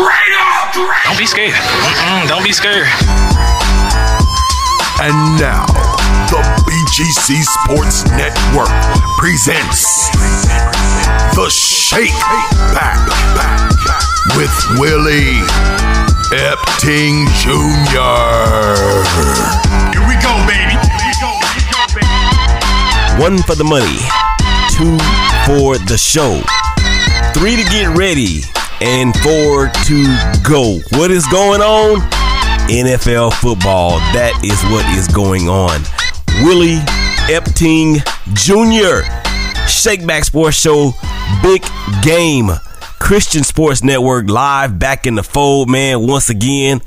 Straight up! Don't be scared. Mm-mm, don't be scared. And now, the BGC Sports Network presents The Shake Back with Willie Epting Jr. Here we go, baby. One for the money, two for the show, three to get ready, and four to go. What is going on? NFL football. That is what is going on. Willie Epting Jr. Shakeback Sports Show, big game. Christian Sports Network live back in the fold, man. Once again,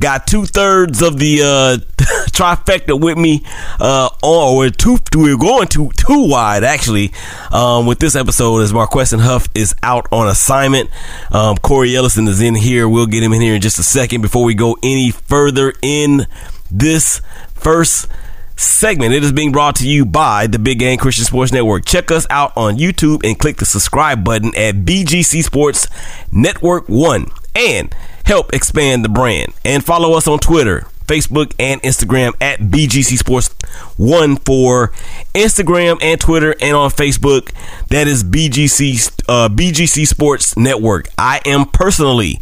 got two thirds of the uh, trifecta with me. Uh, or we're going to two wide actually. Um, with this episode, as MarQueston Huff is out on assignment. Um, Cory Ellison is in here. We'll get him in here in just a second. Before we go any further in this first segment. It is being brought to you by the Big Game Christian Sports Network. Check us out on YouTube and click the subscribe button at BGC Sports Network 1 and help expand the brand. And follow us on Twitter, Facebook, and Instagram at BGC Sports 1 for Instagram and Twitter and on Facebook. That is BGC uh, BGC Sports Network. I am personally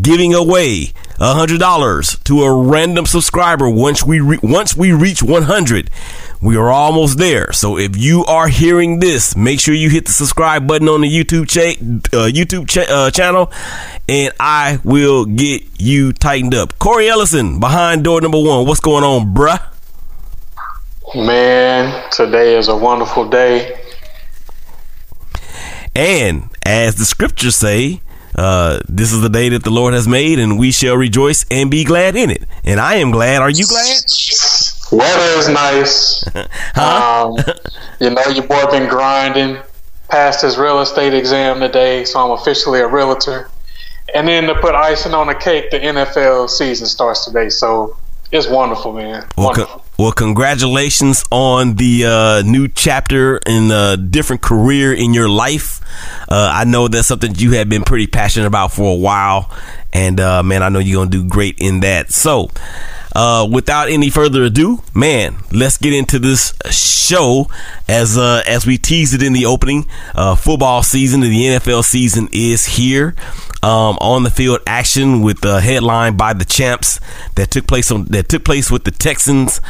giving away hundred dollars to a random subscriber once we re- once we reach 100. We are almost there. So if you are hearing this, make sure you hit the subscribe button on the YouTube cha- uh, YouTube cha- uh, channel, and I will get you tightened up. Cory Ellison behind door number one. What's going on, bruh? Man, today is a wonderful day. And as the scriptures say, uh, this is the day that the Lord has made, and we shall rejoice and be glad in it. And I am glad. Are you glad? Weather is nice. Huh? Um, you know, your boy been grinding. Passed his real estate exam today, so I'm officially a realtor. And then to put icing on the cake, the NFL season starts today. So it's wonderful, man. Well, Wonderful. Well, congratulations on the uh, new chapter in a different career in your life. Uh, I know that's something you have been pretty passionate about for a while, and uh, man, I know you're gonna do great in that. So, uh, without any further ado, man, let's get into this show. As uh, as we teased it in the opening, uh, football season and the NFL season is here. Um, on the field action with the headline by the champs that took place on that took place with the Texans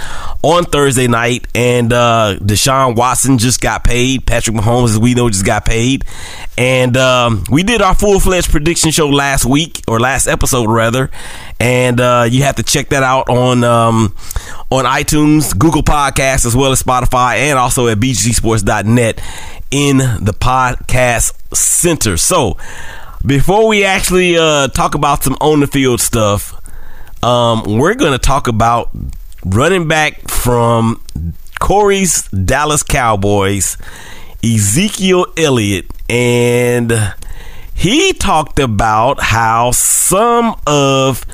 on Thursday night, and uh, Deshaun Watson just got paid. Patrick Mahomes, as we know, just got paid, and um, we did our full fledged prediction show last week or last episode rather, and uh, you have to check that out on um, on iTunes, Google Podcasts, as well as Spotify, and also at bgsports.net in the podcast center. So before we actually uh, talk about some on the field stuff, um, we're going to talk about running back from Cory's Dallas Cowboys, Ezekiel Elliott, and he talked about how some of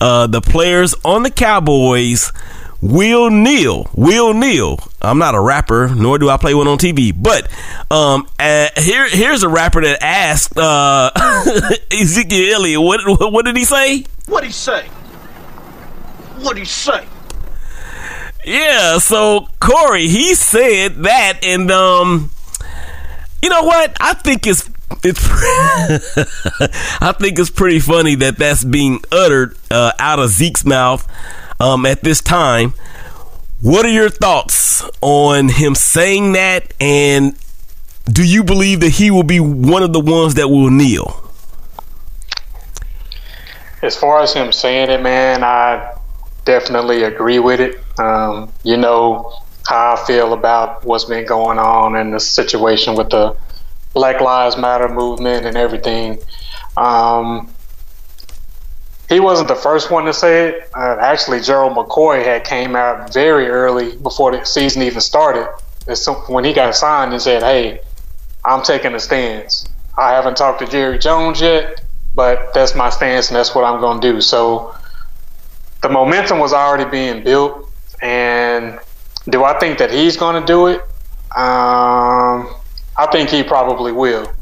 uh, the players on the Cowboys will kneel. Will kneel. I'm not a rapper, nor do I play one on TV. But um, uh, here, here's a rapper that asked uh, Ezekiel Elliott, what, what did he say? What did he say? What did he say? Yeah, so Cory, he said that, and um, you know what? I think it's it's I think it's pretty funny that that's being uttered uh, out of Zeke's mouth um, at this time. What are your thoughts on him saying that, and do you believe that he will be one of the ones that will kneel? As far as him saying it, man, I definitely agree with it. Um, you know how I feel about what's been going on and the situation with the Black Lives Matter movement and everything. Um, he wasn't the first one to say it. Uh, actually, Gerald McCoy had came out very early before the season even started. When he got signed and said, "Hey, I'm taking a stance. I haven't talked to Jerry Jones yet, but that's my stance and that's what I'm going to do." So the momentum was already being built, and do I think that he's going to do it? Um, I think he probably will.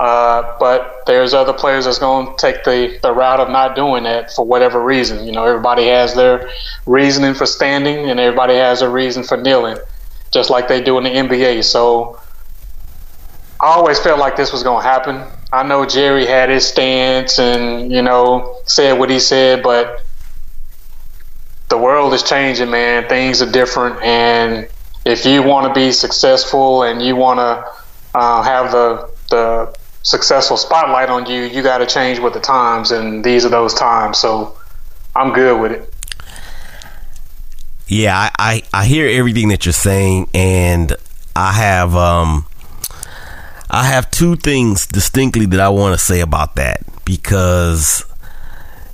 Uh, but there's other players that's going to take the, the route of not doing that for whatever reason. You know, everybody has their reasoning for standing and everybody has a reason for kneeling, just like they do in the NBA. So I always felt like this was going to happen. I know Jerry had his stance and, you know, said what he said, but the world is changing, man. Things are different. And if you want to be successful and you want to uh, have the, the successful spotlight on you, you got to change with the times. And these are those times. So I'm good with it. Yeah, I, I, I hear everything that you're saying, and I have um, I have two things distinctly that I want to say about that because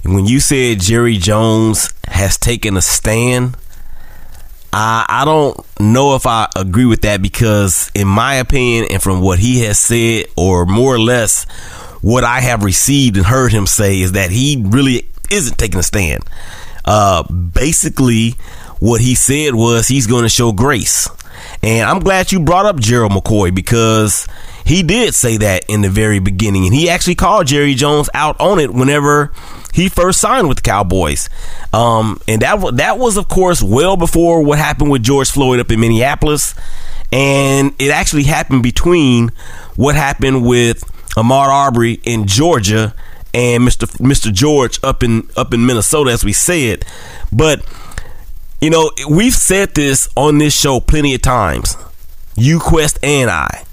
when you said Jerry Jones has taken a stand, I I don't know if I agree with that because in my opinion and from what he has said or more or less what I have received and heard him say is that he really isn't taking a stand. Uh, basically, what he said was he's going to show grace. And I'm glad you brought up Gerald McCoy because he did say that in the very beginning, and he actually called Jerry Jones out on it whenever he first signed with the Cowboys. Um, and that that was, of course, well before what happened with George Floyd up in Minneapolis, and it actually happened between what happened with Ahmaud Arbery in Georgia and Mr. Mr. George up in up in Minnesota, as we said. But you know, we've said this on this show plenty of times. You Quest and I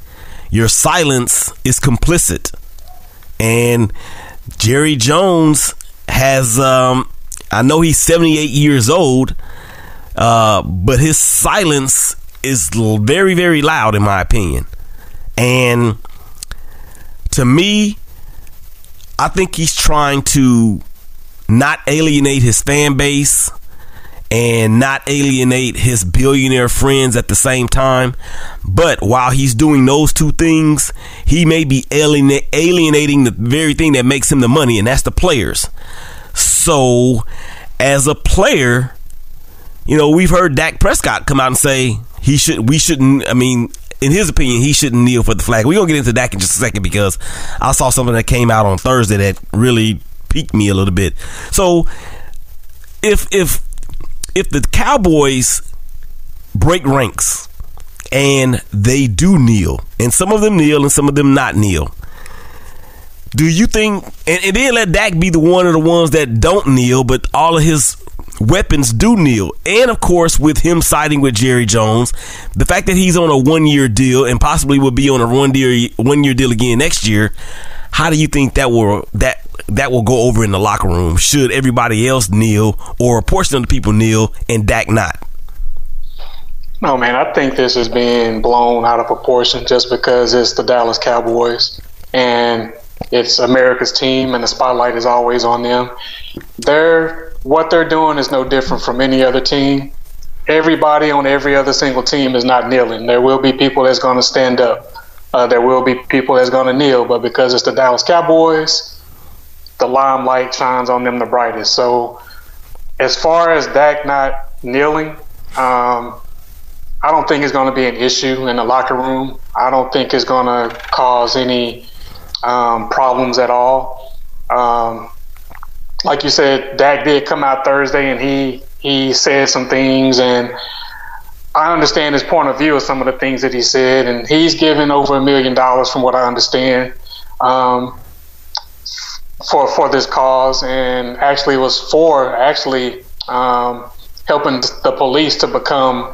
your silence is complicit. And Jerry Jones has, um, I know he's 78 years old, uh, but his silence is very, very loud, in my opinion. And to me, I think he's trying to not alienate his fan base and not alienate his billionaire friends at the same time. But while he's doing those two things, he may be alienating the very thing that makes him the money, and that's the players. So, as a player, you know, we've heard Dak Prescott come out and say he should, we shouldn't. I mean, in his opinion, he shouldn't kneel for the flag. We're gonna get into Dak in just a second because I saw something that came out on Thursday that really piqued me a little bit. So, if if if the Cowboys break ranks and they do kneel, and some of them kneel and some of them not kneel, do you think, and, and then let Dak be the one of the ones that don't kneel, but all of his weapons do kneel. And of course, with him siding with Jerry Jones, the fact that he's on a one year deal and possibly will be on a one year one year deal again next year, how do you think that will that that will go over in the locker room? Should everybody else kneel or a portion of the people kneel and Dak not? No, man, I think this is being blown out of proportion just because it's the Dallas Cowboys and it's America's team and the spotlight is always on them. They're what they're doing is no different from any other team. Everybody on every other single team is not kneeling. There will be people that's going to stand up. Uh, there will be people that's going to kneel, but because it's the Dallas Cowboys, the limelight shines on them the brightest. So, as far as Dak not kneeling, um, I don't think it's going to be an issue in the locker room. I don't think it's going to cause any um, problems at all. Um, like you said, Dak did come out Thursday and he he said some things and I understand his point of view of some of the things that he said, and he's given over a million dollars, from what I understand, um, for for this cause, and actually was for actually um, helping the police to become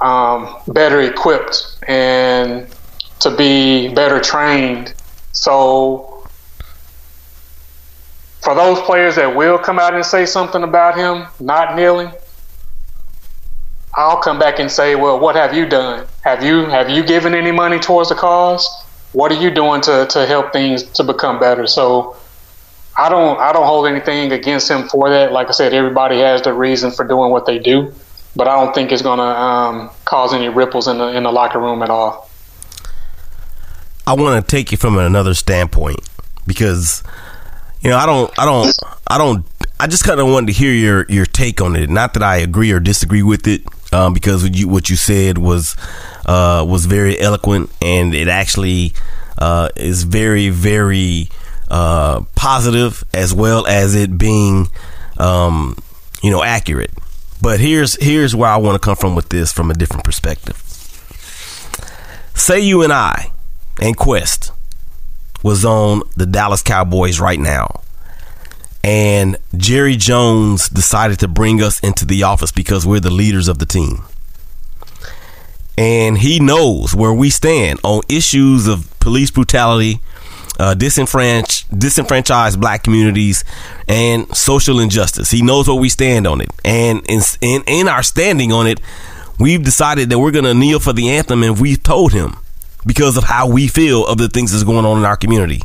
um, better equipped and to be better trained. So, for those players that will come out and say something about him not kneeling, I'll come back and say, well, what have you done? Have you have you given any money towards the cause? What are you doing to, to help things to become better? So I don't I don't hold anything against him for that. Like I said, everybody has the reason for doing what they do, but I don't think it's going to um, cause any ripples in the in the locker room at all. I want to take you from another standpoint because you know I don't I don't I don't I just kind of wanted to hear your your take on it. Not that I agree or disagree with it, um, because what you, what you said was uh, was very eloquent and it actually uh, is very, very uh, positive, as well as it being, um, you know, accurate. But here's here's where I want to come from with this from a different perspective. Say you and I and Quest was on the Dallas Cowboys right now. And Jerry Jones decided to bring us into the office because we're the leaders of the team. And he knows where we stand on issues of police brutality, uh, disenfranch- disenfranchised black communities, and social injustice. He knows where we stand on it. And in, in, in our standing on it, we've decided that we're going to kneel for the anthem, and we've told him because of how we feel of the things that's going on in our community.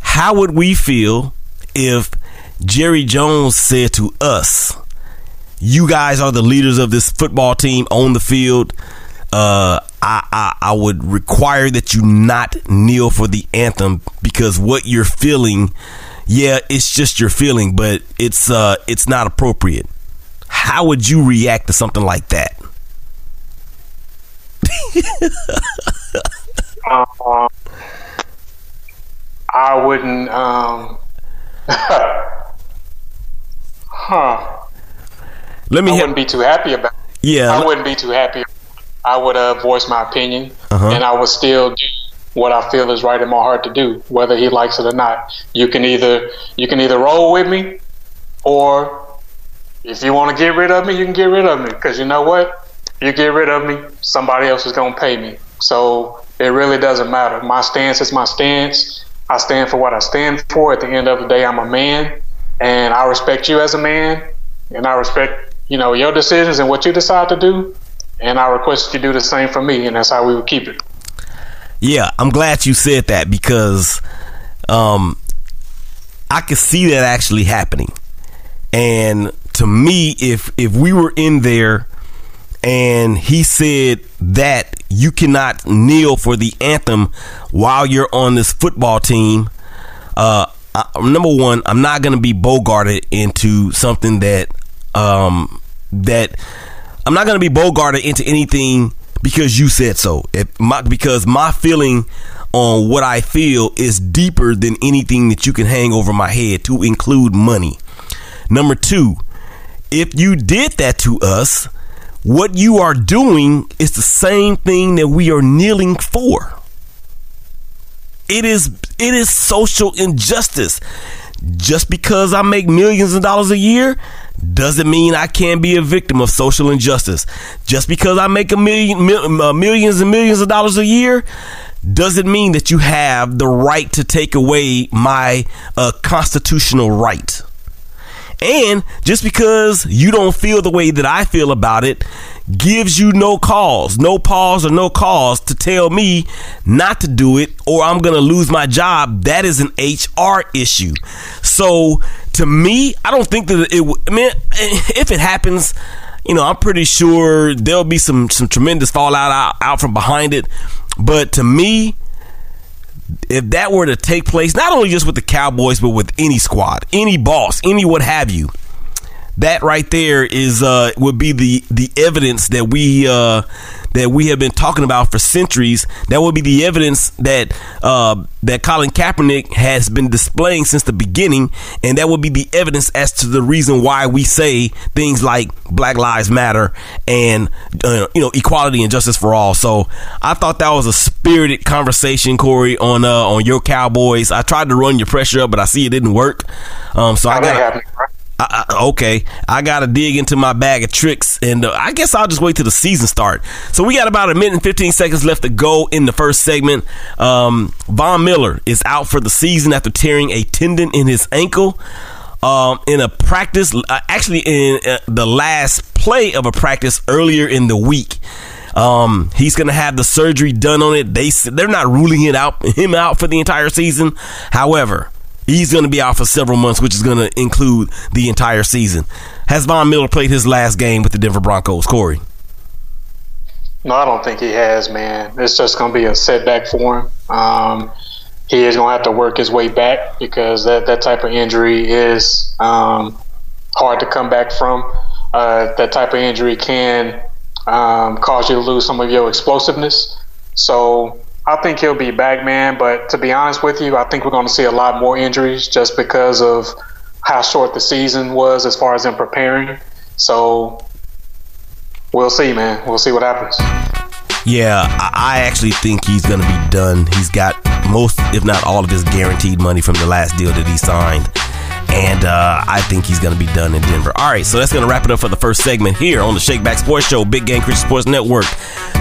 How would we feel if Jerry Jones said to us, "You guys are the leaders of this football team on the field. Uh, I, I I would require that you not kneel for the anthem because what you're feeling, yeah, it's just your feeling, but it's uh it's not appropriate." How would you react to something like that? Um, I wouldn't. Um, huh. Let me I wouldn't be too happy about. It. yeah. I wouldn't be too happy. I would uh, voice my opinion, Uh-huh. and I would still do what I feel is right in my heart to do, whether he likes it or not. You can either you can either roll with me, or if you want to get rid of me, you can get rid of me. Because you know what? You get rid of me, somebody else is gonna pay me. So it really doesn't matter. My stance is my stance. I stand for what I stand for. At the end of the day, I'm a man, and I respect you as a man, and I respect you know your decisions and what you decide to do. And I request you do the same for me, and that's how we would keep it. Yeah, I'm glad you said that because um, I could see that actually happening. And to me, if if we were in there and he said that you cannot kneel for the anthem while you're on this football team, uh, I, number one, I'm not going to be bogarted into something that um, that I'm not going to be bogarted into anything because you said so. If my, because my feeling on what I feel is deeper than anything that you can hang over my head to include money. Number two, if you did that to us, what you are doing is the same thing that we are kneeling for. It is it is social injustice. Just because I make millions of dollars a year doesn't mean I can't be a victim of social injustice. Just because I make a million mil, uh, millions and millions of dollars a year doesn't mean that you have the right to take away my uh, constitutional right. And just because you don't feel the way that I feel about it gives you no cause, no pause or no cause to tell me not to do it or I'm going to lose my job. That is an HR issue. So to me, I don't think that it, I mean, if it happens, you know, I'm pretty sure there'll be some, some tremendous fallout out, out from behind it. But to me, if that were to take place, not only just with the Cowboys, but with any squad, any boss, any what have you, that right there is uh, would be the the evidence that we uh, that we have been talking about for centuries. That would be the evidence that uh, that Colin Kaepernick has been displaying since the beginning, and that would be the evidence as to the reason why we say things like Black Lives Matter and uh, you know equality and justice for all. So I thought that was a spirited conversation, Cory, on uh, on your Cowboys. I tried to run your pressure up, but I see it didn't work. Um, so I How that got? I, I, okay, I got to dig into my bag of tricks, and uh, I guess I'll just wait till the season start. So we got about a minute and 15 seconds left to go in the first segment. Um, Von Miller is out for the season after tearing a tendon in his ankle. Um, in a practice, uh, actually in uh, the last play of a practice earlier in the week. Um, he's gonna have the surgery done on it. They they're not ruling it out him out for the entire season. However, he's gonna be out for several months, which is gonna include the entire season. Has Von Miller played his last game with the Denver Broncos, Cory? No, I don't think he has, man. It's just going to be a setback for him. Um, he is going to have to work his way back because that, that type of injury is um, hard to come back from. Uh, that type of injury can um, cause you to lose some of your explosiveness. So I think he'll be back, man. But to be honest with you, I think we're going to see a lot more injuries just because of how short the season was as far as them preparing. So we'll see, man. We'll see what happens. Yeah, I actually think he's going to be done. He's got most, if not all, of his guaranteed money from the last deal that he signed. And uh, I think he's going to be done in Denver. All right, so that's going to wrap it up for the first segment here on the Shakeback Sports Show, Big Game Christian Sports Network.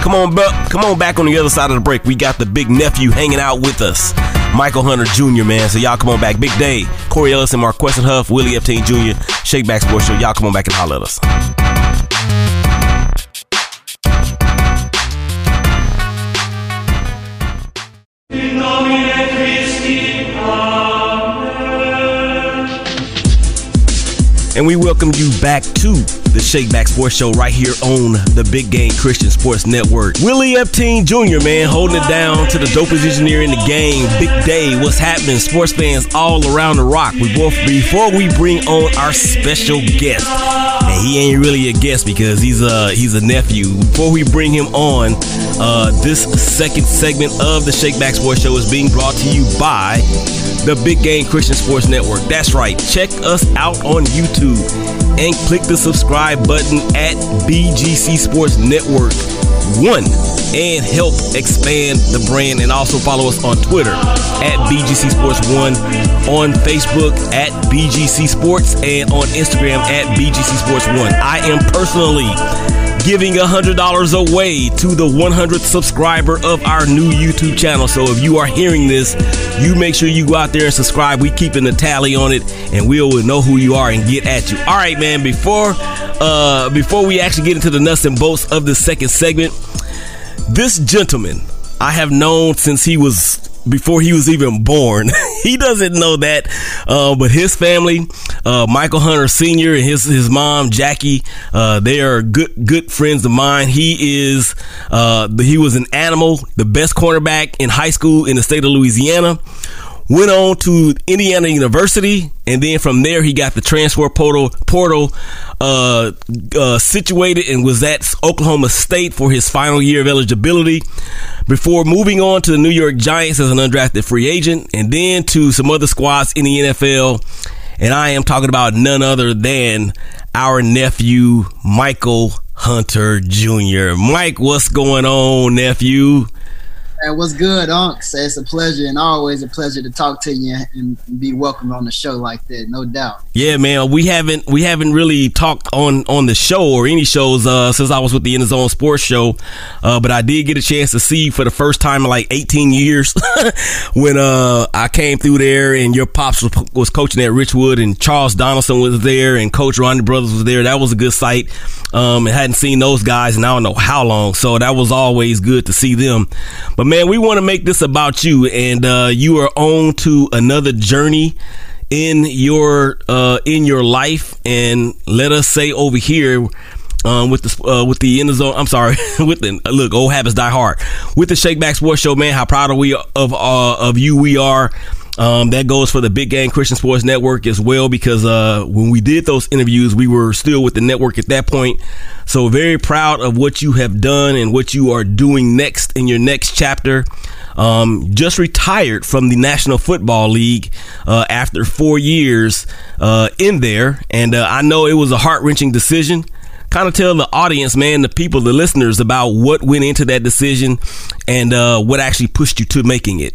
Come on, come on back on the other side of the break. We got the big nephew hanging out with us, Michael Hunter Jr. Man, so y'all come on back. Big day. Cory Ellis and MarQueston Huff, Willie Epting Jr. Shakeback Sports Show. Y'all come on back and holler at us. And we welcome you back to the Shakeback Sports Show right here on the Big Game Christian Sports Network. Willie Epting Jr., man, holding it down to the dopest engineer in the game. Big day. What's happening? Sports fans all around the rock. We both before we bring on our special guest. And he ain't really a guest because he's a he's a nephew. Before we bring him on, uh, this second segment of the Shakeback Sports Show is being brought to you by the Big Game Christian Sports Network. That's right. Check us out on YouTube and click the subscribe button at BGC Sports Network 1 and help expand the brand and also follow us on Twitter at BGC Sports 1, on Facebook at BGC Sports, and on Instagram at BGC Sports 1. I am personally giving $100 away to the 100th subscriber of our new YouTube channel. So if you are hearing this, you make sure you go out there and subscribe. We keeping the tally on it and we'll know who you are and get at you. All right, man, before uh before we actually get into the nuts and bolts of the second segment, this gentleman I have known since he was before he was even born. he doesn't know that, uh, but his family, uh, Michael Hunter Sr. and his his mom Jackie, uh, they are good good friends of mine. He is uh, he was an animal, the best cornerback in high school in the state of Louisiana went on to Indiana University, and then from there he got the transfer portal portal uh, uh, situated and was at Oklahoma State for his final year of eligibility before moving on to the New York Giants as an undrafted free agent, and then to some other squads in the NFL. And I am talking about none other than our nephew Michael Hunter Jr. Mike, what's going on, nephew? Man, what's good, Unks? It's a pleasure and always a pleasure to talk to you and be welcome on the show like that, no doubt. Yeah, man. We haven't we haven't really talked on on the show or any shows uh, since I was with the In the Zone Sports Show, uh, but I did get a chance to see for the first time in like 18 years when uh, I came through there and your pops was, was, coaching at Richwood and Charles Donaldson was there and Coach Ronnie Brothers was there. That was a good sight. Um, and hadn't seen those guys and I don't know how long, so that was always good to see them. But man, we want to make this about you, and uh, you are on to another journey in your uh, in your life, and let us say over here. Um, with the uh, with the in the zone, I'm sorry. with the look, old habits die hard. With the Shakeback Sports Show, man, how proud are we of uh, of you? We are. Um, that goes for the Big Game Christian Sports Network as well, because uh, when we did those interviews, we were still with the network at that point. So very proud of what you have done and what you are doing next in your next chapter. Um, just retired from the National Football League uh, after four years uh, in there, and uh, I know it was a heart wrenching decision. Kind of tell the audience, man, the people, the listeners, about what went into that decision and uh, what actually pushed you to making it.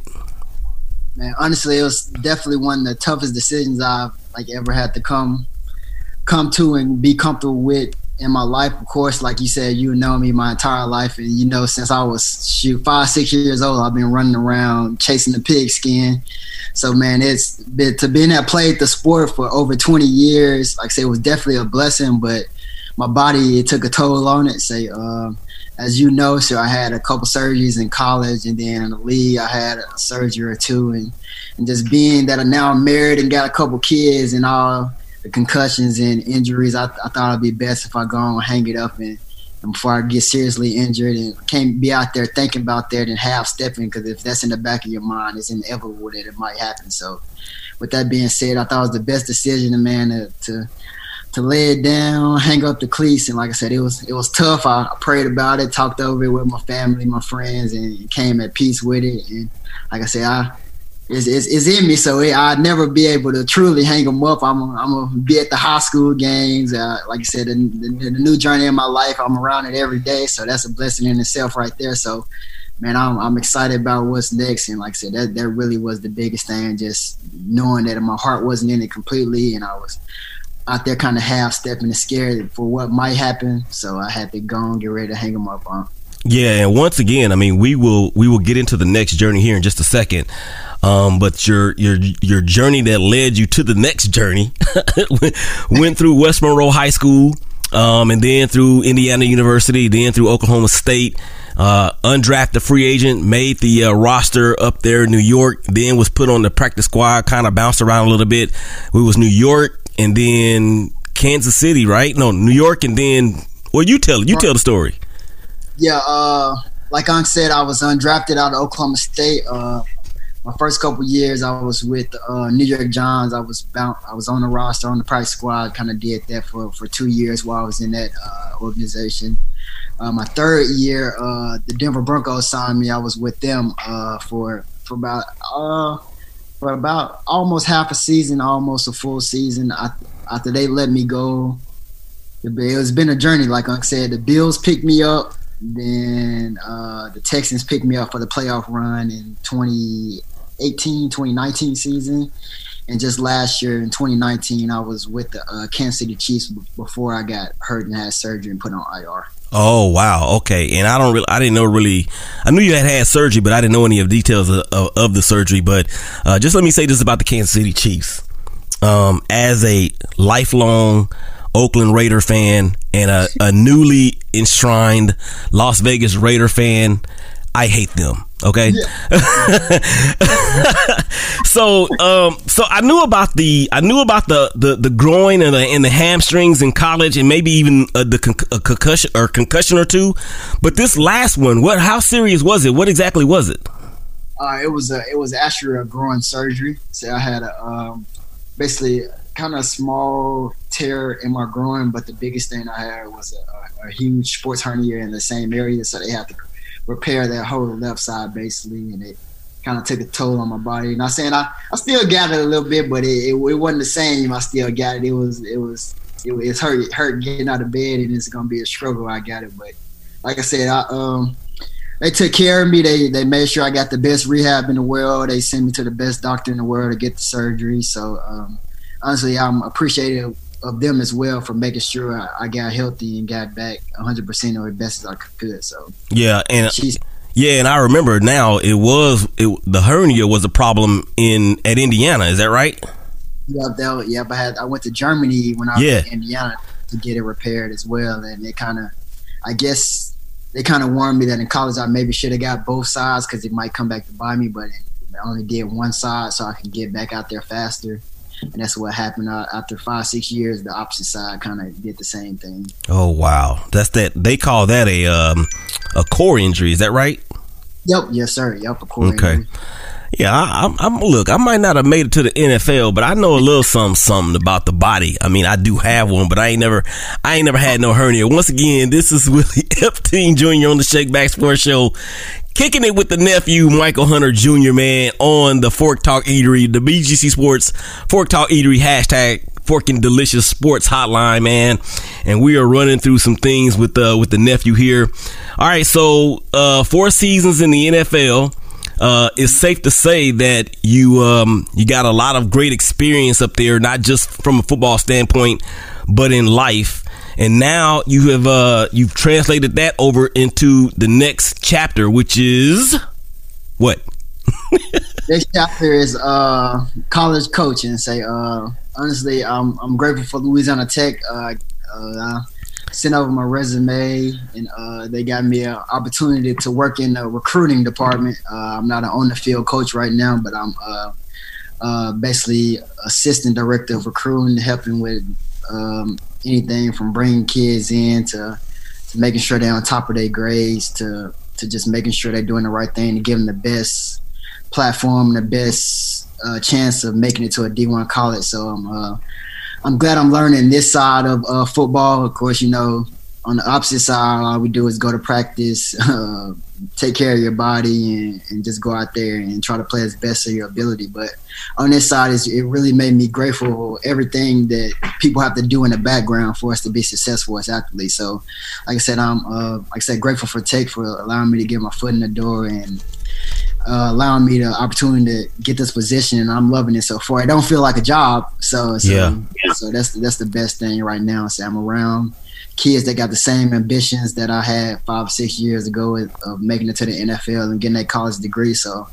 Man, honestly, it was definitely one of the toughest decisions I've like ever had to come come to and be comfortable with in my life, of course, like you said, you know me my entire life, and you know since I was shoot five, six years old, I've been running around chasing the pigskin. So man, it's been to being that played the sport for over 20 years. Like I say, it was definitely a blessing, but my body it took a toll on it. Say, um, as you know, so I had a couple surgeries in college, and then in the league, I had a surgery or two, and and just being that I now I'm married and got a couple kids and all the concussions and injuries, I, I thought it'd be best if I go and hang it up and, and before I get seriously injured and can't be out there thinking about that and half stepping because if that's in the back of your mind, it's inevitable that it might happen. So, with that being said, I thought it was the best decision, man, to, to to lay it down, hang up the cleats, and like I said, it was it was tough. I, I prayed about it, talked over it with my family, my friends, and came at peace with it. And like I said, I it's, it's, it's in me, so it, I'd never be able to truly hang them up. I'm I'm gonna be at the high school games. Uh, like I said, the, the, the, new journey in my life, I'm around it every day, so that's a blessing in itself, right there. So, man, I'm I'm excited about what's next, and like I said, that that really was the biggest thing, just knowing that my heart wasn't in it completely, and I was out there kind of half stepping and scared for what might happen. So I had to go and get ready to hang them up on. Yeah, and once again, I mean, we will we will get into the next journey here in just a second. Um, but your your your journey that led you to the next journey went through West Monroe High School, um, and then through Indiana University, then through Oklahoma State. Uh, undrafted free agent, made the uh, roster up there in New York, then was put on the practice squad, kind of bounced around a little bit. We was New York and then Kansas City, right? No, New York and then well, you tell you tell the story. Yeah, uh, like I said, I was undrafted out of Oklahoma State. Uh, my first couple years, I was with uh, New York Giants. I was bound, I was on the roster on the practice squad. Kind of did that for, for two years while I was in that uh, organization. Uh, my third year, uh, the Denver Broncos signed me. I was with them uh, for for about uh, for about almost half a season, almost a full season. After they let me go, it's been a journey. Like I said, the Bills picked me up. Then the Texans picked me up for the playoff run in 20 2018, 2019 season. And just last year in 2019, I was with the uh, Kansas City Chiefs before I got hurt and had surgery and put on IR. Oh wow, okay. And I don't really, I didn't know really. I knew you had had surgery, but I didn't know any of the details of, of, of the surgery. But uh, just let me say this about the Kansas City Chiefs. Um, as a lifelong Oakland Raider fan and a, a newly enshrined Las Vegas Raider fan, I hate them. Okay. Yeah. so, um, so I knew about the I knew about the the, the groin and the and the hamstrings in college, and maybe even uh, the con- a concussion or concussion or two. But this last one, what? How serious was it? What exactly was it? Uh, it was a it was actually a groin surgery. So I had a um, basically kind of small tear in my groin, but the biggest thing I had was a, a, a huge sports hernia in the same area, so they had to repair that whole left side basically, and it kind of took a toll on my body. And I'm saying I, I still got it a little bit, but it, it, it wasn't the same. I still got it. It was it was it, it's hurt it hurt getting out of bed, and it's gonna be a struggle. I got it, but like I said, I um they took care of me. They they made sure I got the best rehab in the world. They sent me to the best doctor in the world to get the surgery. So um, honestly, I'm appreciative of them as well for making sure I, I got healthy and got back 100 percent or as best as I could. So yeah, and she's. Yeah, and I remember now it was it, the hernia was a problem in at Indiana. Is that right? Yeah, that, yeah. But I, had, I went to Germany when I was yeah. in Indiana to get it repaired as well, and it kind of, I guess, they kind of warned me that in college I maybe should have got both sides because it might come back to buy me, but I only did one side so I can get back out there faster and that's what happened uh, after five six years. The opposite side kind of did the same thing. Oh wow, that's that. They call that a um, a core injury. Is that right? Yep. Yes, sir. Yep. A core okay. Injury. Yeah, I, am I'm, look. I might not have made it to the NFL, but I know a little something, something about the body. I mean, I do have one, but I ain't never, I ain't never had no hernia. Once again, this is Willie Epting Jr. on the Shake Back Sports Show, kicking it with the nephew Michael Hunter Jr. Man on the Fork Talk Eatery, the BGC Sports Fork Talk Eatery hashtag Forking Delicious Sports Hotline, man. And we are running through some things with uh with the nephew here. All right, so uh four seasons in the NFL. Uh, it's safe to say that you um, you got a lot of great experience up there, not just from a football standpoint, but in life. And now you have uh you've translated that over into the next chapter which is what? Next chapter is uh college coaching. Say uh honestly i'm i'm grateful for louisiana tech. Uh, uh sent over my resume and uh, they got me an opportunity to work in the recruiting department uh, i'm not an on the field coach right now but i'm uh, uh basically assistant director of recruiting helping with um, anything from bringing kids in to, to making sure they're on top of their grades to to just making sure they're doing the right thing to give them the best platform and the best uh, chance of making it to a D1 college. So I'm uh, I'm glad I'm learning this side of uh, football. Of course, you know, on the opposite side, all we do is go to practice, uh, take care of your body, and, and, just go out there and try to play as best of your ability. But on this side, is it really made me grateful for everything that people have to do in the background for us to be successful as athletes. So, like I said, I'm uh, like I said, grateful for Tech for allowing me to get my foot in the door and uh, allowing me the opportunity to get this position, and I'm loving it so far. It don't feel like a job, so, so yeah. So that's that's the best thing right now. So I'm around kids that got the same ambitions that I had five six years ago of making it to the NFL and getting that college degree. So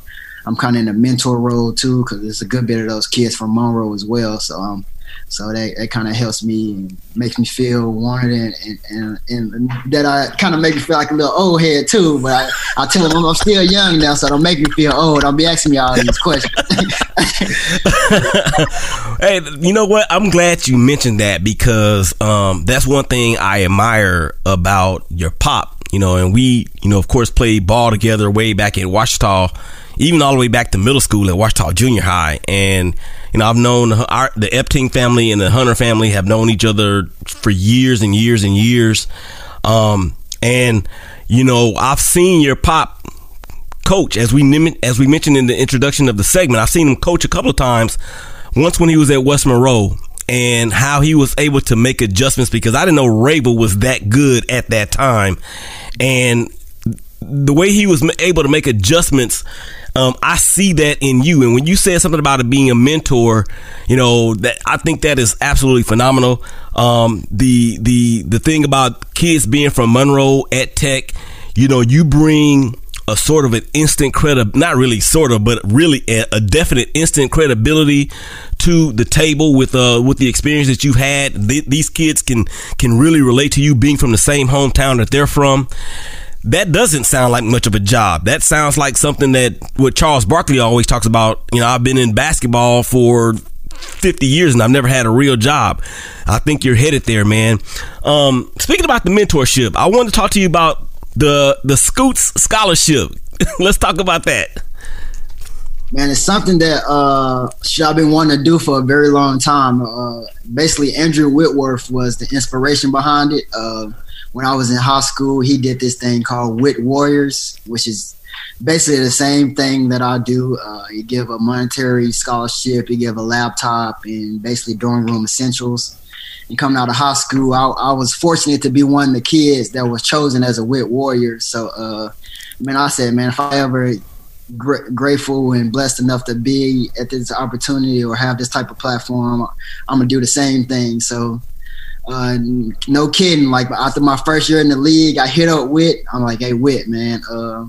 I'm kind of in a mentor role too, because there's a good bit of those kids from Monroe as well. So um, so that, that kind of helps me and makes me feel wanted and, and, and, that I kind of make me feel like a little old head too. But I, I tell them I'm still young now, so don't make me feel old. I'll be asking me all these questions. hey, you know what? I'm glad you mentioned that because um, that's one thing I admire about your pop. You know, and we, you know, of course, played ball together way back in Ouachita even all the way back to middle school at Ouachita Junior High. And, you know, I've known our, the Epting family and the Hunter family have known each other for years and years and years. Um, and, you know, I've seen your pop coach as we as we mentioned in the introduction of the segment. I've seen him coach a couple of times. Once when he was at West Monroe, and how he was able to make adjustments because I didn't know Rabel was that good at that time, and the way he was able to make adjustments um, I see that in you. And when you said something about it being a mentor, you know that I think that is absolutely phenomenal. Um, the the the thing about kids being from Monroe at Tech, you know, you bring a sort of an instant credit, not really sort of, but really a, a, definite instant credibility to the table with uh with the experience that you've had. Th- these kids can can really relate to you being from the same hometown that they're from that doesn't sound like much of a job. That sounds like something that what Charles Barkley always talks about. You know, I've been in basketball for 50 years and I've never had a real job. I think you're headed there, man. Um, speaking about the mentorship, I want to talk to you about the the Scoots scholarship. Let's talk about that. Man, it's something that uh, I've been wanting to do for a very long time. Uh, basically, Andrew Whitworth was the inspiration behind it. Uh, when I was in high school, he did this thing called Wit Warriors, which is basically the same thing that I do. Uh, you give a monetary scholarship, you give a laptop, and basically dorm room essentials. And coming out of high school, I, I was fortunate to be one of the kids that was chosen as a Wit Warrior. So, uh, I mean, I said, man, if I ever gr- grateful and blessed enough to be at this opportunity or have this type of platform, I'm gonna do the same thing. So uh, no kidding. Like after my first year in the league, I hit up Wit. I'm like, hey, Wit, man, uh,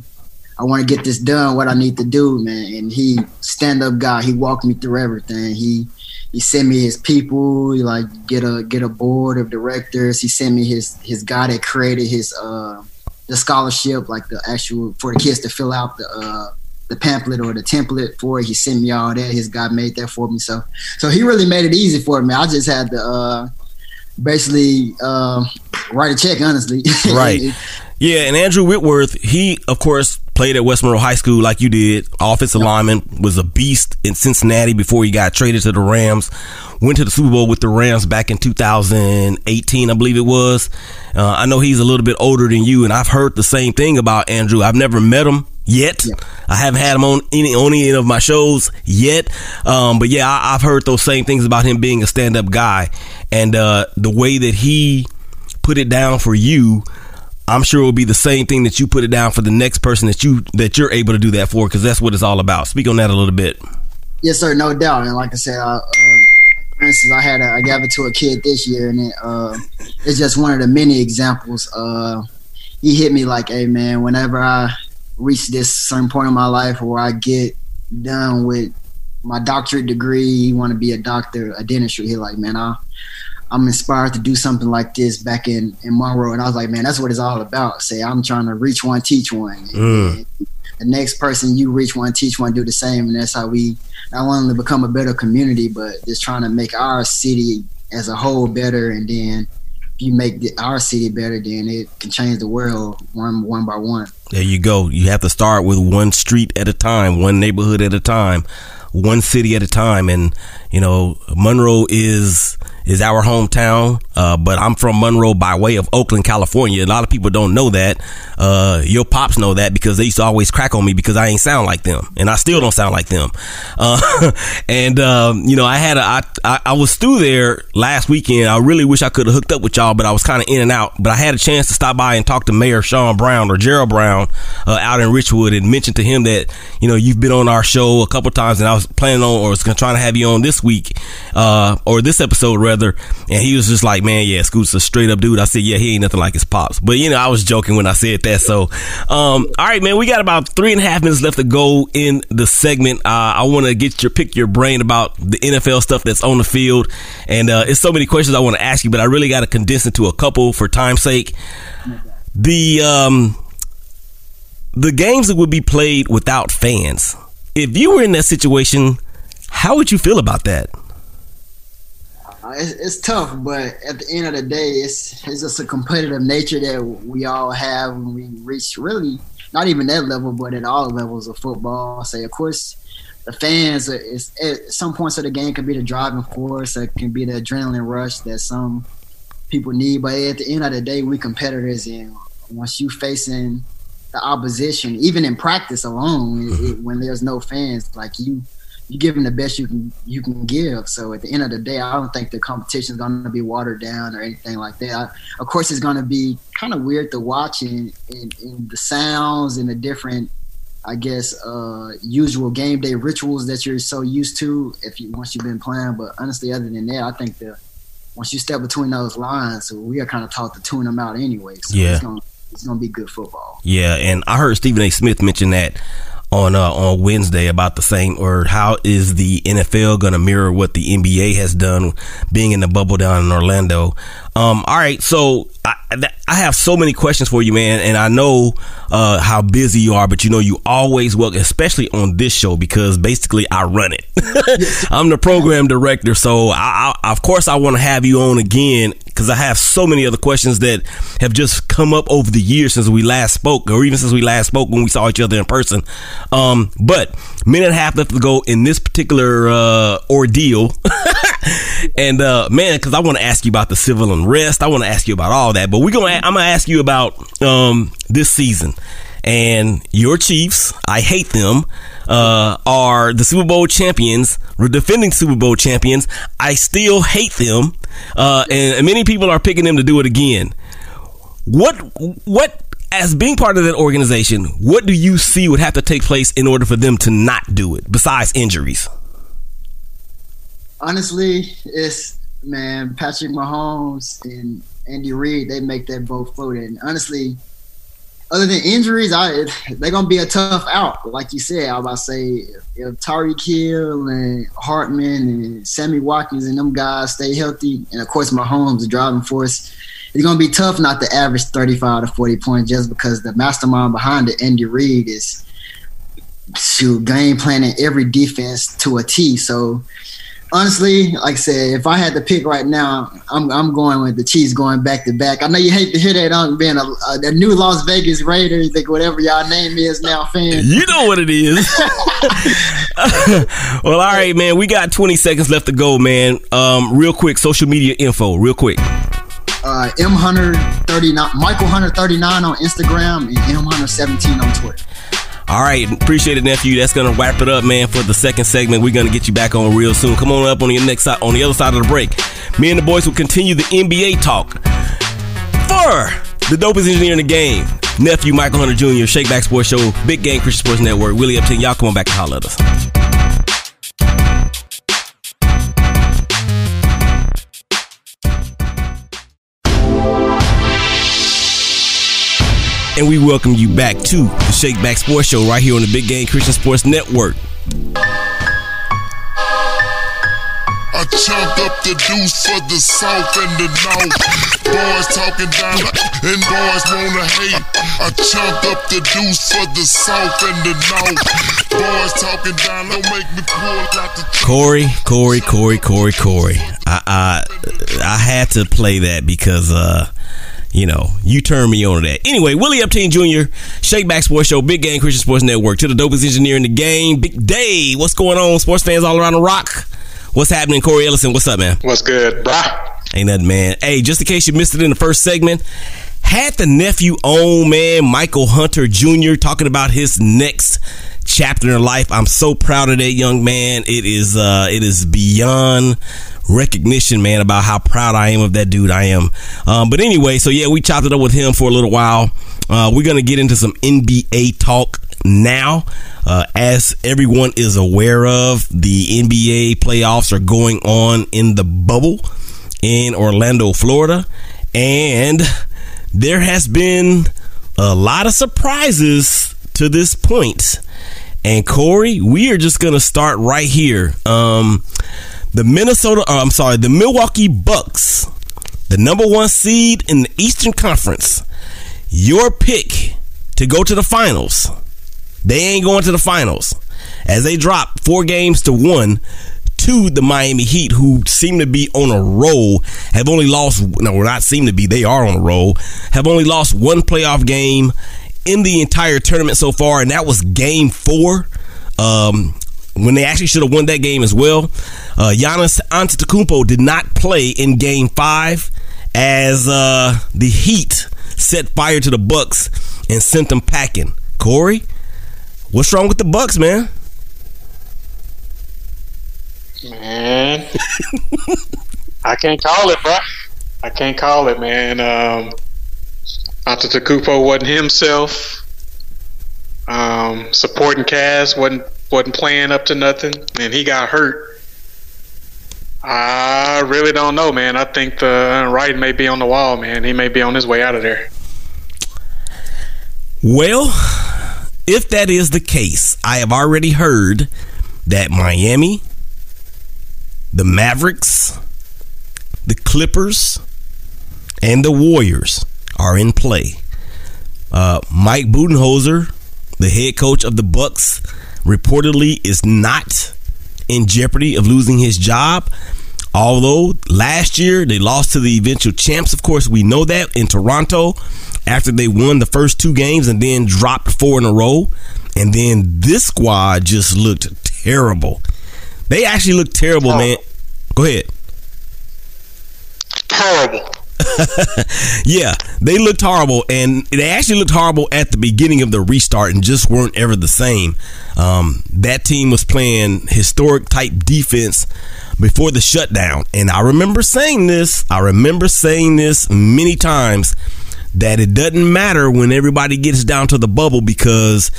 I want to get this done. What I need to do, man. And he stand up guy. He walked me through everything. He he sent me his people. He like get a get a board of directors. He sent me his his guy that created his uh the scholarship, like the actual for the kids to fill out the uh the pamphlet or the template for it. He sent me all that. His guy made that for me. So so he really made it easy for me. I just had to uh basically uh, write a check, honestly. Right. yeah, and Andrew Whitworth, he of course played at West Monroe High School like you did. Offensive yep. lineman was a beast in Cincinnati before he got traded to the Rams. Went to the Super Bowl with the Rams back in 2018, I believe it was. Uh, I know he's a little bit older than you, and I've heard the same thing about Andrew. I've never met him yet. Yeah. I haven't had him on any on any of my shows yet. Um, but yeah, I, have heard those same things about him being a stand up guy, and uh, the way that he put it down for you. I'm sure it will be the same thing that you put it down for the next person that you that you're able to do that for because that's what it's all about. Speak on that a little bit. Yes, sir, no doubt. And like I said, uh, for instance, I had a, I gave it to a kid this year, and it, uh, it's just one of the many examples. Uh, he hit me like, "Hey, man, whenever I reach this certain point in my life where I get done with my doctorate degree, you want to be a doctor, a dentistry. He like, man, I, I'm inspired to do something like this back in, in Monroe. And I was like, man, that's what it's all about. Say, I'm trying to reach one, teach one. Mm. The next person you reach one, teach one, do the same. And that's how we not only become a better community, but just trying to make our city as a whole better. And then if you make the, our city better, then it can change the world one one by one. There you go. You have to start with one street at a time, one neighborhood at a time. One city at a time. And you know, Monroe is is our hometown, uh, but I'm from Monroe by way of Oakland, California. A lot of people don't know that. Uh, your pops know that because they used to always crack on me because I ain't sound like them, and I still don't sound like them. Uh, and um, you know, I had a, I, I, I was through there last weekend. I really wish I could have hooked up with y'all, but I was kind of in and out. But I had a chance to stop by and talk to Mayor Sean Brown or Gerald Brown uh, out in Richwood and mention to him that you know you've been on our show a couple times, and I was planning on or was trying to have you on this week uh, or this episode rather. And he was just like, man, yeah, Scoot's a straight up dude. I said, yeah, he ain't nothing like his pops. But you know, I was joking when I said that. So, um, all right, man, we got about three and a half minutes left to go in the segment. Uh, I want to get your pick your brain about the NFL stuff that's on the field, and uh, it's so many questions I want to ask you, but I really got to condense into a couple for time's sake. The um, the games that would be played without fans. If you were in that situation, how would you feel about that? Uh, it's, it's tough, but at the end of the day, it's it's just a competitive nature that we all have when we reach really not even that level, but at all levels of football. Say, of course, the fans is at some points of the game can be the driving force, it can be the adrenaline rush that some people need. But at the end of the day, we competitors, and once you facing the opposition, even in practice alone, it, it, when there's no fans, like you you give them the best you can you can give. So at the end of the day, I don't think the competition is going to be watered down or anything like that. I, of course, it's going to be kind of weird to watch in, in, in, the sounds and the different, I guess, uh, usual game day rituals that you're so used to if you once you've been playing. But honestly, other than that, I think that once you step between those lines, so we are kind of taught to tune them out anyway. So yeah. it's going it's to be good football. Yeah, and I heard Stephen A. Smith mention that on uh, on Wednesday about the same or how is the NFL going to mirror what the NBA has done being in the bubble down in Orlando. Um, all right, so I, I have so many questions for you, man, and I know uh, how busy you are, but you know you always welcome, especially on this show because basically I run it. I'm the program director, so I, I, of course I want to have you on again because I have so many other questions that have just come up over the years since we last spoke, or even since we last spoke when we saw each other in person. Um, but minute and a half left to go in this particular uh, ordeal. and uh, man, because I want to ask you about the civil unrest, I want to ask you about all that. But we're gonna, I'm gonna ask you about um, this season and your Chiefs. I hate them. Uh, are the Super Bowl champions, defending Super Bowl champions. I still hate them, uh, and many people are picking them to do it again. What what as being part of that organization, what do you see would have to take place in order for them to not do it, besides injuries? Honestly, it's man, Patrick Mahomes and Andy Reid, they make that vote float. And honestly, other than injuries, I they're gonna be a tough out. Like you said, I about to say if, if Hill and Hardman and Sammy Watkins and them guys stay healthy, and of course Mahomes, the driving force, it's gonna be tough not to average thirty five to forty points just because the mastermind behind it, Andy Reid, is shoot game planning every defense to a T. So honestly, like I said, if I had to pick right now, I'm I'm going with the Chiefs going back to back. I know you hate to hear that on being a, a, a new Las Vegas Raiders, think whatever y'all name is now, fan. You know what it is. well, all right, man. We got 20 seconds left to go, man. Um, real quick, social media info, real quick. Uh, M Hunter 39, Michael Hunter 39 on Instagram, and M Hunter 17 on Twitter. All right, appreciate it, nephew. That's gonna wrap it up, man. For the second segment, we're gonna get you back on real soon. Come on up on the next side, on the other side of the break. Me and the boys will continue the NBA talk for the dopest engineer in the game, nephew Michael Hunter Jr. Shakeback Sports Show, Big Game Christian Sports Network. Willie Epting, y'all come on back and holler at us. And we welcome you back to the Shakeback Sports Show right here on the Big Game Christian Sports Network. I chunk up the deuce for the south and the north. Boys talking down and boys wanna hate. I chunk up the deuce for the south and the north. Boys talking down, don't make me pull out the. Cory, Cory, Cory, Cory, Cory. I I I had to play that because uh you know, you turn me on to that. Anyway, Willie Epting Jr., Shakeback Sports Show, Big Game Christian Sports Network, to the dopest engineer in the game, Big Day. What's going on, sports fans all around the rock? What's happening, Cory Ellison? What's up, man? What's good, brah? Ain't nothing, man. Hey, just in case you missed it in the first segment, had the nephew on, man, Michael Hunter Jr., talking about his next chapter in life. I'm so proud of that young man. It is uh it is beyond recognition, man, about how proud I am of that dude. I am. Um, but anyway, so yeah, we chopped it up with him for a little while. Uh, we're gonna get into some NBA talk now. Uh, as everyone is aware of, the NBA playoffs are going on in the bubble in Orlando, Florida, and there has been a lot of surprises to this point. And Cory, we are just gonna start right here. Um, the Minnesota, uh, I'm sorry, the Milwaukee Bucks, the number one seed in the Eastern Conference, your pick to go to the finals. They ain't going to the finals as they drop four games to one to the Miami Heat, who seem to be on a roll, have only lost, no, not seem to be, they are on a roll, have only lost one playoff game in the entire tournament so far, and that was game four. Um, when they actually should have won that game as well. Uh, Giannis Antetokounmpo did not play in Game Five as uh, the Heat set fire to the Bucks and sent them packing. Cory, what's wrong with the Bucks, man? Man, I can't call it, bro. I can't call it, man. Um, Antetokounmpo wasn't himself. Um, supporting cast wasn't wasn't playing up to nothing, and he got hurt. I really don't know, man. I think the writing may be on the wall, man. He may be on his way out of there. Well, if that is the case, I have already heard that Miami, the Mavericks, the Clippers, and the Warriors are in play. Uh, Mike Budenholzer, the head coach of the Bucks, reportedly is not in jeopardy of losing his job. Although last year they lost to the eventual champs, of course, we know that in Toronto after they won the first two games and then dropped four in a row. And then this squad just looked terrible. They actually looked terrible, oh. man. Go ahead. Yeah, they looked horrible, and they actually looked horrible at the beginning of the restart, and just weren't ever the same. Um, that team was playing historic type defense before the shutdown, and I remember saying this. I remember saying this many times that it doesn't matter when everybody gets down to the bubble because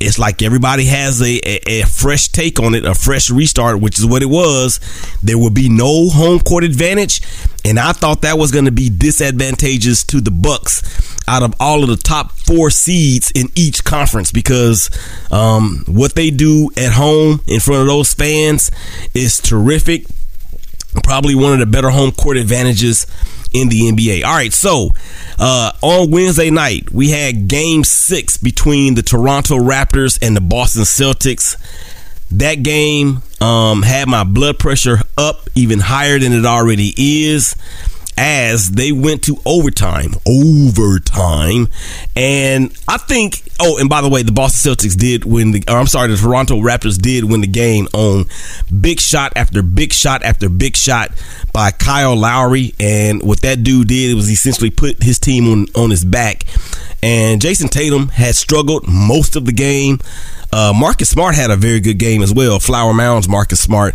it's like everybody has a, a, a, fresh take on it, a fresh restart, which is what it was. There will be no home court advantage, and I thought that was going to be disadvantageous to the Bucks out of all of the top four seeds in each conference because um, what they do at home in front of those fans is terrific. Probably one of the better home court advantages in the NBA. All right, so uh, on Wednesday night, we had game six between the Toronto Raptors and the Boston Celtics. That game um, had my blood pressure up even higher than it already is as they went to overtime. Overtime. And I think, oh, and by the way, the Boston Celtics did win the, I'm sorry, the Toronto Raptors did win the game on big shot after big shot after big shot by Kyle Lowry. And what that dude did was essentially put his team on, on his back. And Jayson Tatum had struggled most of the game. Uh, Marcus Smart had a very good game as well. Flower Mound's Marcus Smart.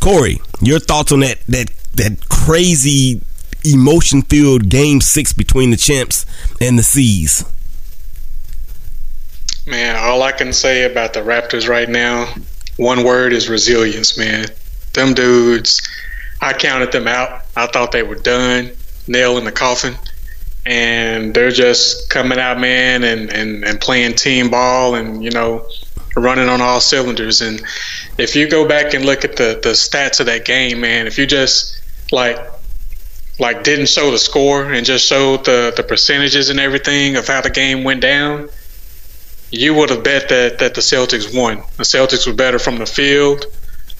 Cory, your thoughts on that that that crazy emotion filled game six between the champs and the C's? Man, all I can say about the Raptors right now, one word is resilience, man. Them dudes, I counted them out. I thought they were done, nail in the coffin. And they're just coming out, man, and, and, and playing team ball and, you know, running on all cylinders. And if you go back and look at the, the stats of that game, man, if you just like like didn't show the score and just showed the the percentages and everything of how the game went down, you would have bet that that the Celtics won. The Celtics were better from the field.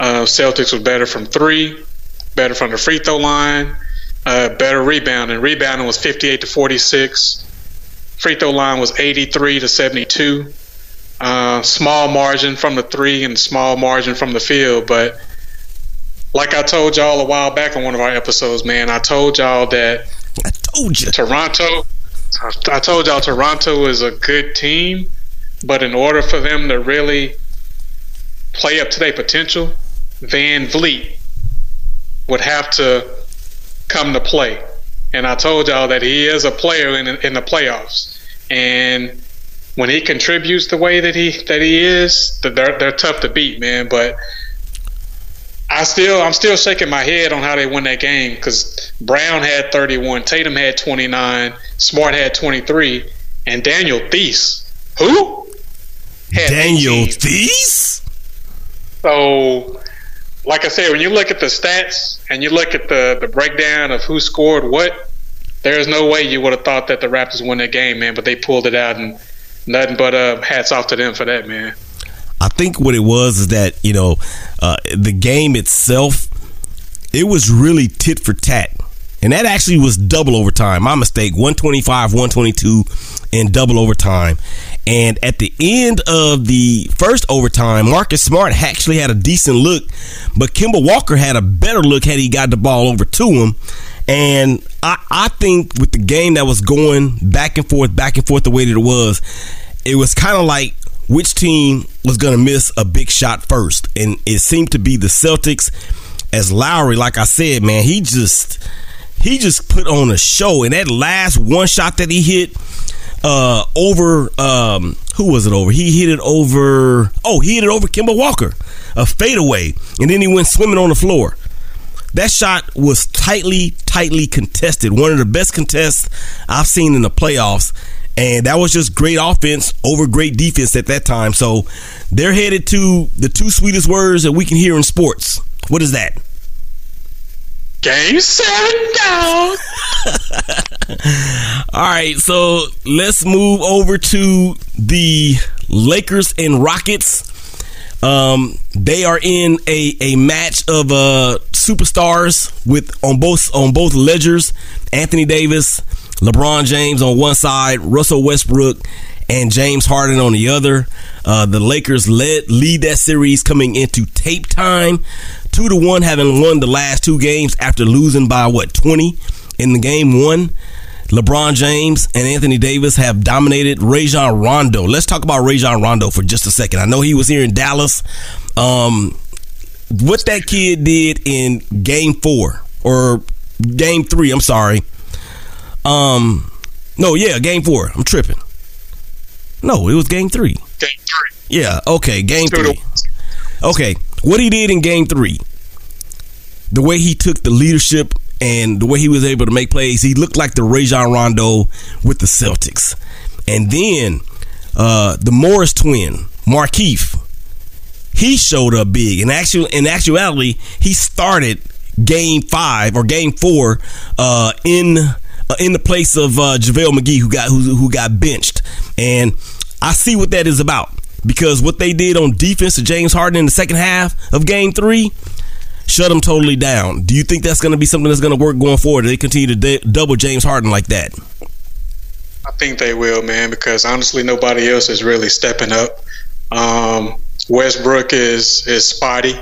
Uh, Celtics were better from three, better from the free throw line. uh, better rebounding. Rebounding was 58 to 46. Free throw line was 83 to 72. Uh, small margin from the three and small margin from the field. But like I told y'all a while back on one of our episodes, man, I told y'all that I told you. Toronto. I told y'all Toronto is a good team, but in order for them to really play up to their potential, Van Vleet would have to come to play. And I told y'all that he is a player in, in the playoffs. And when he contributes the way that he that he is, they're they're tough to beat, man. But I still I'm still shaking my head on how they won that game because Brown had 31, Tatum had 29, Smart had 23, and Daniel Theis, who had Daniel 18. Theis. So, like I said, when you look at the stats and you look at the the breakdown of who scored what, there's no way you would have thought that the Raptors won that game, man. But they pulled it out, and nothing but uh, hats off to them for that, man. I think what it was is that you know uh, the game itself, it was really tit for tat, and that actually was double overtime. My mistake, one twenty five, one twenty two, in double overtime. And at the end of the first overtime, Marcus Smart actually had a decent look, but Kemba Walker had a better look had he got the ball over to him. And I, I think with the game that was going back and forth, back and forth the way that it was, it was kind of like which team was going to miss a big shot first. And it seemed to be the Celtics. As Lowry, like I said, man, he just he just put on a show. And that last one shot that he hit uh, over um, who was it over? He hit it over. Oh, he hit it over Kemba Walker, a fadeaway, and then he went swimming on the floor. That shot was tightly, tightly contested. One of the best contests I've seen in the playoffs. And that was just great offense over great defense at that time. So they're headed to the two sweetest words that we can hear in sports. What is that? Game seven down. All right, so let's move over to the Lakers and Rockets. Um, they are in a, a match of uh, superstars with on both on both ledgers. Anthony Davis, LeBron James on one side, Russell Westbrook, and James Harden on the other. Uh, the Lakers led lead that series coming into tape time, two to one, having won the last two games after losing by what twenty in the game one. LeBron James and Anthony Davis have dominated Rajon Rondo. Let's talk about Rajon Rondo for just a second. I know he was here in Dallas. Um, what that kid did in game four or game three, I'm sorry. Um, no, yeah, game four. I'm tripping. No, it was game three. Game three. Yeah, okay, game three. Okay, what he did in game three, the way he took the leadership and the way he was able to make plays, he looked like the Rajon Rondo with the Celtics. And then uh, the Morris twin, Markieff, he showed up big. In actual in actuality, he started game five or game four uh, in uh, in the place of uh, JaVale McGee, who got who, who got benched. And I see what that is about because what they did on defense to James Harden in the second half of game three shut them totally down. Do you think that's going to be something that's going to work going forward? They continue to d- double James Harden like that. I think they will, man, because honestly, nobody else is really stepping up. Um, Westbrook is is spotty.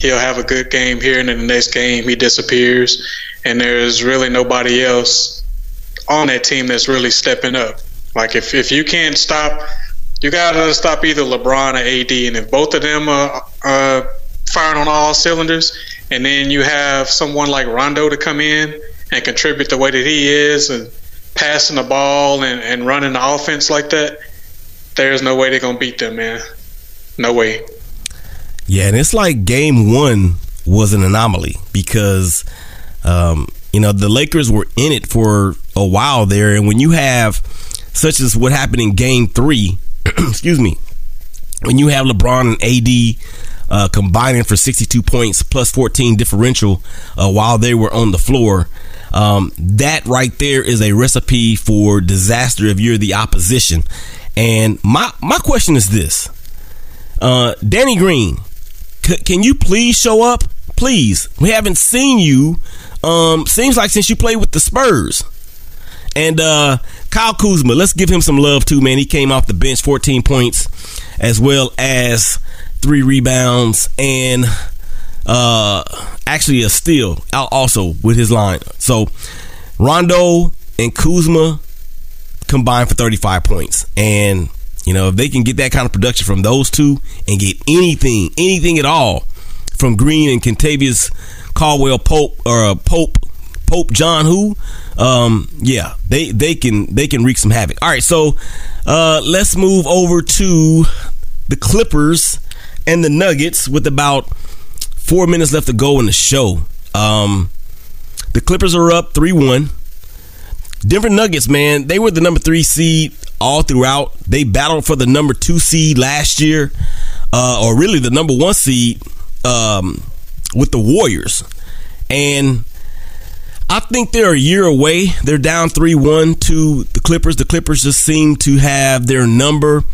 He'll have a good game here, and in the next game, he disappears. And there's really nobody else on that team that's really stepping up. Like if if you can't stop, you gotta stop either LeBron or AD, and if both of them are, are firing on all cylinders, and then you have someone like Rondo to come in and contribute the way that he is, and passing the ball and, and running the offense like that, there's no way they're gonna beat them, man. No way. Yeah, and it's like game one was an anomaly because um, you know the Lakers were in it for a while there, and when you have such as what happened in game three, excuse me, when you have LeBron and AD uh, combining for 62 points plus 14 differential uh, while they were on the floor. Um, that right there is a recipe for disaster if you're the opposition. And my my question is this: uh, Danny Green, c- can you please show up? Please, we haven't seen you. Um, seems like since you played with the Spurs. And uh, Kyle Kuzma, let's give him some love too, man. He came off the bench, 14 points, as well as three rebounds and uh, actually a steal also with his line. So Rondo and Kuzma combined for 35 points. And, you know, if they can get that kind of production from those two and get anything, anything at all from Green and Kentavious Caldwell Pope or uh, Pope Pope John who? Um yeah they they can they can wreak some havoc. All right so uh let's move over to the clippers and the nuggets with about four minutes left to go in the show. Um the clippers are up 3-1 Denver Nuggets, man, they were the number three seed all throughout. They battled for the number two seed last year, uh, or really the number one seed um, with the Warriors. And I think they're a year away. They're down 3 1 to the Clippers. The Clippers just seem to have their number.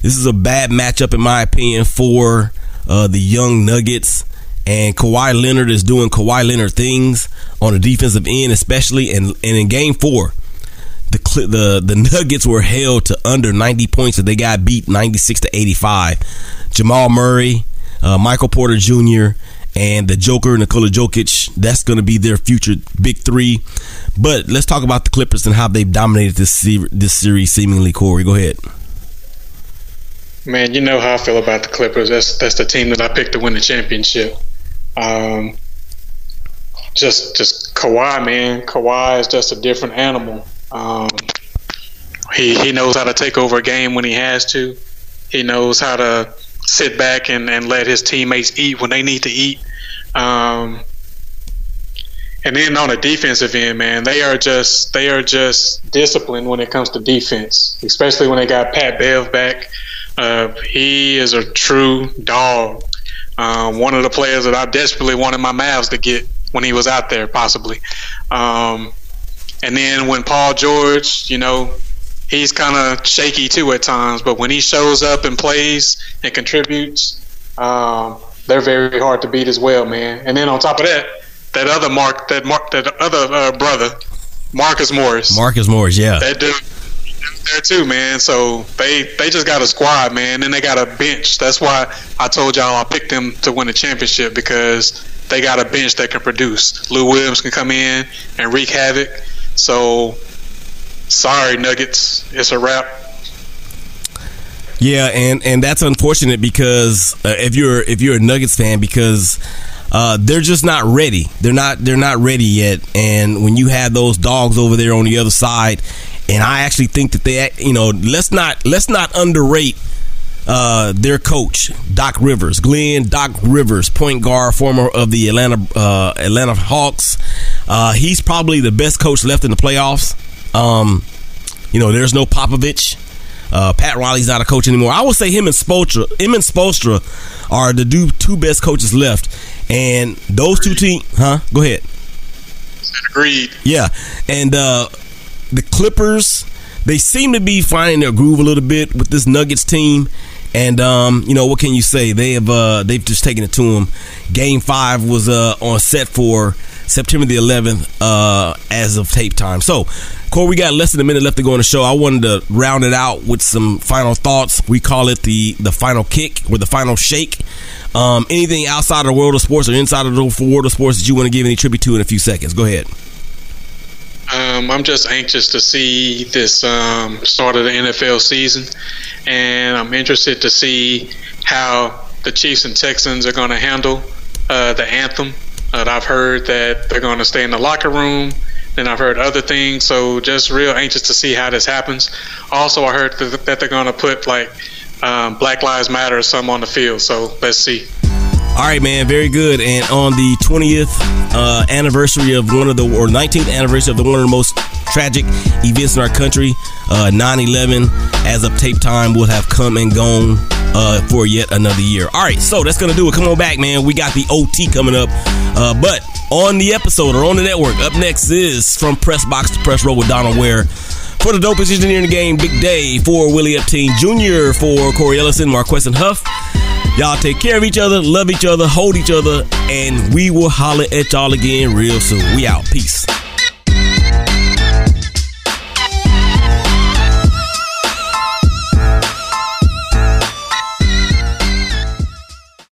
This is a bad matchup, in my opinion, for uh, the young Nuggets and Kawhi Leonard is doing Kawhi Leonard things on the defensive end, especially and and in Game Four, the the the Nuggets were held to under 90 points, and they got beat 96 to 85. Jamal Murray, uh, Michael Porter Jr. And the Joker, Nikola Jokic, that's going to be their future big three. But let's talk about the Clippers and how they've dominated this this series. Seemingly, Cory, go ahead. Man, you know how I feel about the Clippers. That's that's the team that I picked to win the championship. Um, just just Kawhi, man. Kawhi is just a different animal. Um, he he knows how to take over a game when he has to. He knows how to sit back and, and let his teammates eat when they need to eat. Um, and then on the defensive end, man, they are just they are just disciplined when it comes to defense, especially when they got Pat Bev back. Uh, he is a true dog. Um, one of the players that I desperately wanted my Mavs to get when he was out there, possibly. Um, and then when Paul George, you know, he's kind of shaky too at times, but when he shows up and plays and contributes, um, they're very hard to beat as well, man. And then on top of that, that other Mark, that Mark, that other uh, brother, Marcus Morris. Marcus Morris, yeah. That dude there too, man. So they they just got a squad, man, and they got a bench. That's why I told y'all I picked them to win the championship because they got a bench that can produce. Lou Williams can come in and wreak havoc. So sorry, Nuggets, it's a wrap. Yeah, and and that's unfortunate because uh, if you're if you're a Nuggets fan because uh, they're just not ready. They're not they're not ready yet. And when you have those dogs over there on the other side, and I actually think that they, you know, let's not let's not underrate uh, their coach Doc Rivers, Glenn Doc Rivers, point guard, former of the Atlanta uh, Atlanta Hawks. Uh, he's probably the best coach left in the playoffs. Um, you know, there's no Popovich. Uh, Pat Riley's not a coach anymore. I would say him and Spoelstra, him and Spoelstra are the two best coaches left, and those two teams, huh? Go ahead. Agreed. Yeah, and uh, the Clippers, they seem to be finding their groove a little bit with this Nuggets team. And um, you know what can you say? They have uh, they've just taken it to them. Game five was uh, on set for September the 11th uh, as of tape time. So, Cory, we got less than a minute left to go on the show. I wanted to round it out with some final thoughts. We call it the the final kick or the final shake. Um, anything outside of the world of sports or inside of the world of sports that you want to give any tribute to in a few seconds? Go ahead. Um, I'm just anxious to see this um, start of the NFL season, and I'm interested to see how the Chiefs and Texans are going to handle uh, the anthem. Uh, I've heard that they're going to stay in the locker room. And I've heard other things, so just real anxious to see how this happens. Also, I heard that they're going to put like um, Black Lives Matter or something on the field. So let's see. All right, man, very good. And on the 20th uh, anniversary of one of the, or 19th anniversary of the one of the most tragic events in our country, uh, 9/11, as of tape time, will have come and gone uh, for yet another year. All right, so that's gonna do it. Come on back, man. We got the OT coming up, uh, but on the episode or on the network, up next is from press box to press row with Donald Ware. For the dopest engineer in the game, Big Day. For Willie Epting Jr. For Cory Ellison, MarQueston Huff. Y'all take care of each other, love each other, hold each other, and we will holler at y'all again real soon. We out. Peace.